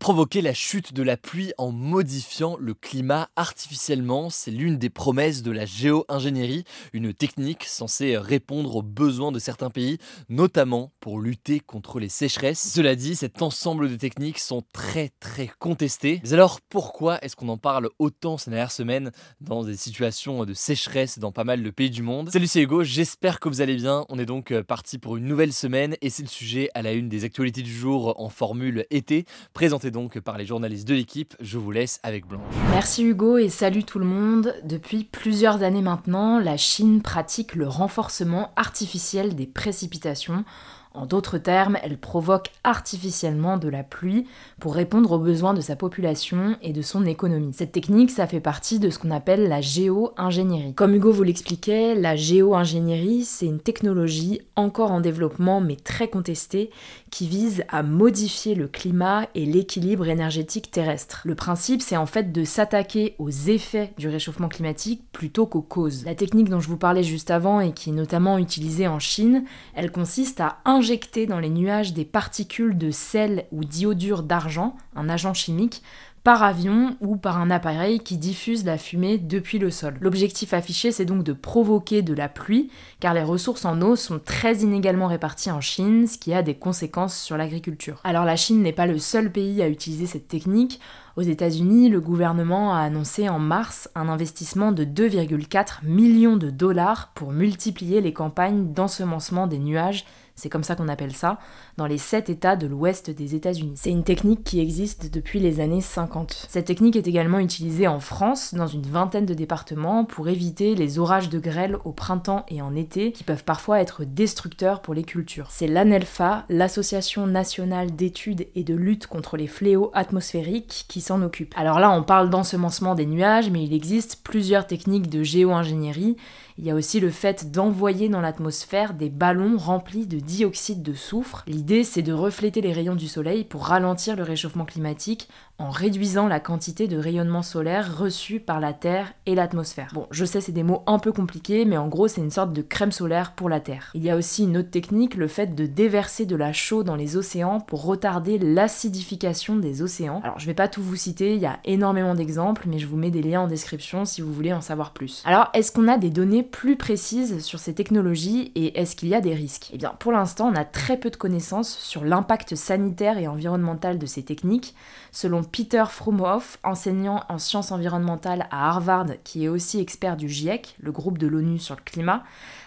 Provoquer la chute de la pluie en modifiant le climat artificiellement, c'est l'une des promesses de la géo-ingénierie, une technique censée répondre aux besoins de certains pays, notamment pour lutter contre les sécheresses. Cela dit, cet ensemble de techniques sont très très contestées. Mais alors pourquoi est-ce qu'on en parle autant ces dernières semaines dans des situations de sécheresse dans pas mal de pays du monde? Salut c'est Hugo, j'espère que vous allez bien. On est donc parti pour une nouvelle semaine et c'est le sujet à la une des actualités du jour en formule été, présenté donc par les journalistes de l'équipe. Je vous laisse avec Blanche. Merci Hugo et salut tout le monde. Depuis plusieurs années maintenant, la Chine pratique le renforcement artificiel des précipitations en d'autres termes, elle provoque artificiellement de la pluie pour répondre aux besoins de sa population et de son économie. Cette technique, ça fait partie de ce qu'on appelle la géo-ingénierie. Comme Hugo vous l'expliquait, la géo-ingénierie, c'est une technologie encore en développement mais très contestée qui vise à modifier le climat et l'équilibre énergétique terrestre. Le principe, c'est en fait de s'attaquer aux effets du réchauffement climatique plutôt qu'aux causes. La technique dont je vous parlais juste avant et qui est notamment utilisée en Chine, elle consiste à injecter dans les nuages des particules de sel ou d'iodure d'argent, un agent chimique, par avion ou par un appareil qui diffuse la fumée depuis le sol. L'objectif affiché, c'est donc de provoquer de la pluie, car les ressources en eau sont très inégalement réparties en Chine, ce qui a des conséquences sur l'agriculture. Alors la Chine n'est pas le seul pays à utiliser cette technique. Aux États-Unis, le gouvernement a annoncé en mars un investissement de 2,4 millions de dollars pour multiplier les campagnes d'ensemencement des nuages c'est comme ça qu'on appelle ça, dans les 7 États de l'ouest des États-Unis. C'est une technique qui existe depuis les années 50. Cette technique est également utilisée en France, dans une vingtaine de départements, pour éviter les orages de grêle au printemps et en été, qui peuvent parfois être destructeurs pour les cultures. C'est l'ANELFA, l'Association nationale d'études et de lutte contre les fléaux atmosphériques, qui s'en occupe. Alors là, on parle d'ensemencement des nuages, mais il existe plusieurs techniques de géo-ingénierie, il y a aussi le fait d'envoyer dans l'atmosphère des ballons remplis de dioxyde de soufre. L'idée, c'est de refléter les rayons du soleil pour ralentir le réchauffement climatique en réduisant la quantité de rayonnement solaire reçu par la Terre et l'atmosphère. Bon, je sais c'est des mots un peu compliqués, mais en gros c'est une sorte de crème solaire pour la Terre. Il y a aussi une autre technique, le fait de déverser de la chaux dans les océans pour retarder l'acidification des océans. Alors je vais pas tout vous citer, il y a énormément d'exemples, mais je vous mets des liens en description si vous voulez en savoir plus. Alors est-ce qu'on a des données plus précises sur ces technologies et est-ce qu'il y a des risques? Eh bien pour l'instant on a très peu de connaissances sur l'impact sanitaire et environnemental de ces techniques. Selon Peter Fromhoff, enseignant en sciences environnementales à Harvard, qui est aussi expert du GIEC, le groupe de l'ONU sur le climat,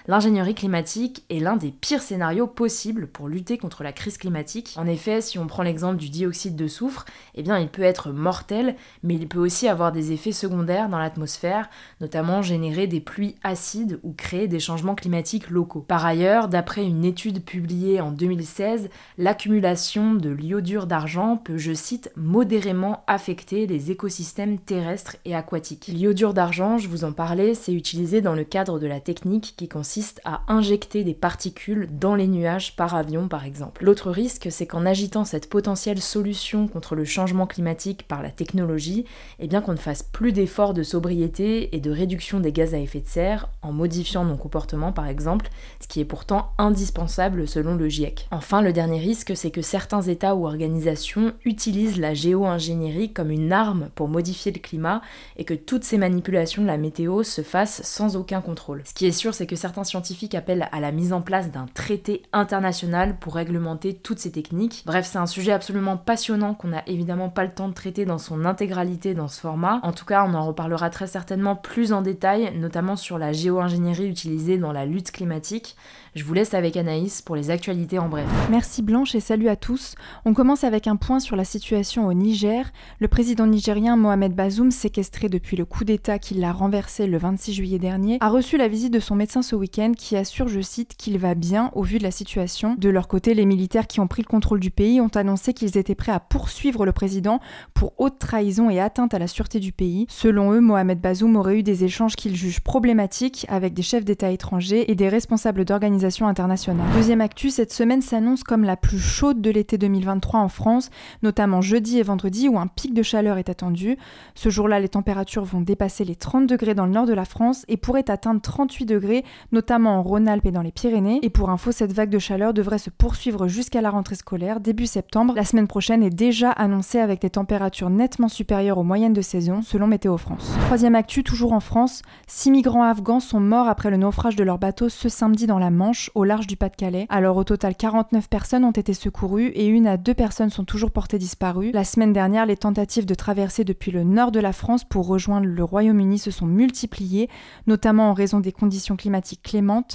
l'ingénierie climatique est l'un des pires scénarios possibles pour lutter contre la crise climatique. En effet, si on prend l'exemple du dioxyde de soufre, eh bien il peut être mortel, mais il peut aussi avoir des effets secondaires dans l'atmosphère, notamment générer des pluies acides ou créer des changements climatiques locaux. Par ailleurs, d'après une étude publiée en 2016, l'accumulation de l'iodure d'argent peut, je cite, modérément affecter les écosystèmes terrestres et aquatiques. L'iodure d'argent, je vous en parlais, c'est utilisé dans le cadre de la technique qui consiste à injecter des particules dans les nuages par avion par exemple. L'autre risque, c'est qu'en agitant cette potentielle solution contre le changement climatique par la technologie, eh bien qu'on ne fasse plus d'efforts de sobriété et de réduction des gaz à effet de serre en modifiant nos comportements par exemple, ce qui est pourtant indispensable selon le GIEC. Enfin, le dernier risque, c'est que certains États ou organisations utilisent la géo-ingénierie comme une arme pour modifier le climat et que toutes ces manipulations de la météo se fassent sans aucun contrôle. Ce qui est sûr, c'est que certains scientifiques appellent à la mise en place d'un traité international pour réglementer toutes ces techniques. Bref, c'est un sujet absolument passionnant qu'on n'a évidemment pas le temps de traiter dans son intégralité dans ce format. En tout cas, on en reparlera très certainement plus en détail, notamment sur la géo-ingénierie utilisée dans la lutte climatique. Je vous laisse avec Anaïs pour les actualités en bref. Merci Blanche et salut à tous. On commence avec un point sur la situation au Niger. Le président nigérien Mohamed Bazoum, séquestré depuis le coup d'État qui l'a renversé le 26 juillet dernier, a reçu la visite de son médecin ce week-end qui assure, je cite, qu'il va bien au vu de la situation. De leur côté, les militaires qui ont pris le contrôle du pays ont annoncé qu'ils étaient prêts à poursuivre le président pour haute trahison et atteinte à la sûreté du pays. Selon eux, Mohamed Bazoum aurait eu des échanges qu'ils jugent problématiques avec des chefs d'État étrangers et des responsables d'organisations organisations internationales. Deuxième actu, cette semaine s'annonce comme la plus chaude de l'été 2023 en France, notamment jeudi et vendredi où un pic de chaleur est attendu. Ce jour-là, les températures vont dépasser les 30 degrés dans le nord de la France et pourraient atteindre 38 degrés, notamment en Rhône-Alpes et dans les Pyrénées. Et pour info, cette vague de chaleur devrait se poursuivre jusqu'à la rentrée scolaire, début septembre. La semaine prochaine est déjà annoncée avec des températures nettement supérieures aux moyennes de saison, selon Météo France. Troisième actu, toujours en France, six migrants afghans sont morts après le naufrage de leur bateau ce samedi dans la Manche, au large du Pas-de-Calais. Alors au total, 49 personnes ont été secourues et une à deux personnes sont toujours portées disparues. La semaine dernière, les tentatives de traverser depuis le nord de la France pour rejoindre le Royaume-Uni se sont multipliées, notamment en raison des conditions climatiques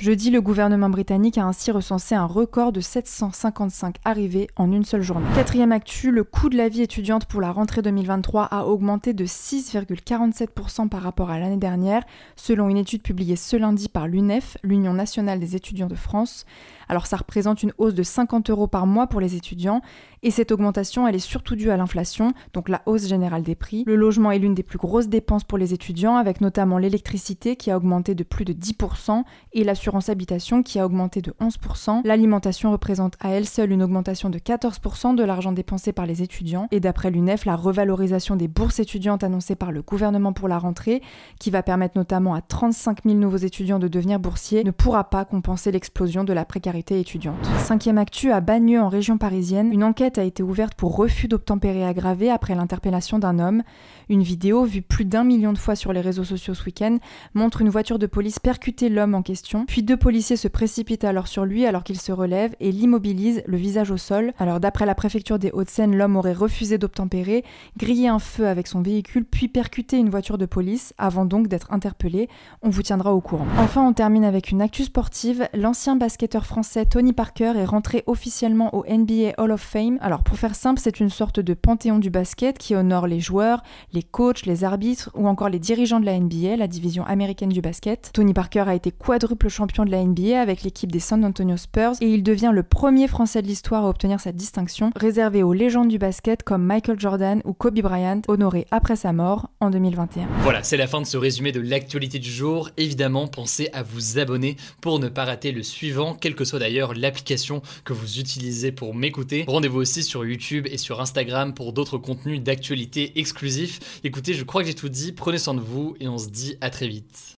Jeudi, le gouvernement britannique a ainsi recensé un record de 755 arrivées en une seule journée. Quatrième actu, le coût de la vie étudiante pour la rentrée 2023 a augmenté de 6,47% par rapport à l'année dernière, selon une étude publiée ce lundi par l'UNEF, l'Union nationale des étudiants de France. Alors ça représente une hausse de 50 euros par mois pour les étudiants et cette augmentation elle est surtout due à l'inflation, donc la hausse générale des prix. Le logement est l'une des plus grosses dépenses pour les étudiants avec notamment l'électricité qui a augmenté de plus de 10% et l'assurance habitation qui a augmenté de 11%. L'alimentation représente à elle seule une augmentation de 14% de l'argent dépensé par les étudiants et d'après l'UNEF la revalorisation des bourses étudiantes annoncée par le gouvernement pour la rentrée qui va permettre notamment à 35 000 nouveaux étudiants de devenir boursiers ne pourra pas compenser l'explosion de la précarité étudiante. Cinquième actu, à Bagneux en région parisienne, une enquête a été ouverte pour refus d'obtempérer aggravé après l'interpellation d'un homme. Une vidéo, vue plus d'un million de fois sur les réseaux sociaux ce week-end, montre une voiture de police percuter l'homme en question, puis deux policiers se précipitent alors sur lui alors qu'il se relève et l'immobilise, le visage au sol. Alors d'après la préfecture des Hauts-de-Seine, l'homme aurait refusé d'obtempérer, grillé un feu avec son véhicule, puis percuté une voiture de police, avant donc d'être interpellé. On vous tiendra au courant. Enfin, on termine avec une actu sportive. L'ancien basketteur français Tony Parker est rentré officiellement au NBA Hall of Fame. Alors pour faire simple, c'est une sorte de panthéon du basket qui honore les joueurs, les coachs, les arbitres ou encore les dirigeants de la NBA, la division américaine du basket. Tony Parker a été quadruple champion de la NBA avec l'équipe des San Antonio Spurs et il devient le premier Français de l'histoire à obtenir cette distinction, réservée aux légendes du basket comme Michael Jordan ou Kobe Bryant, honoré après sa mort en 2021. Voilà, c'est la fin de ce résumé de l'actualité du jour. Évidemment, pensez à vous abonner pour ne pas rater le suivant, quel que soit d'ailleurs l'application que vous utilisez pour m'écouter. Rendez-vous aussi sur YouTube et sur Instagram pour d'autres contenus d'actualité exclusifs. Écoutez, je crois que j'ai tout dit, prenez soin de vous et on se dit à très vite.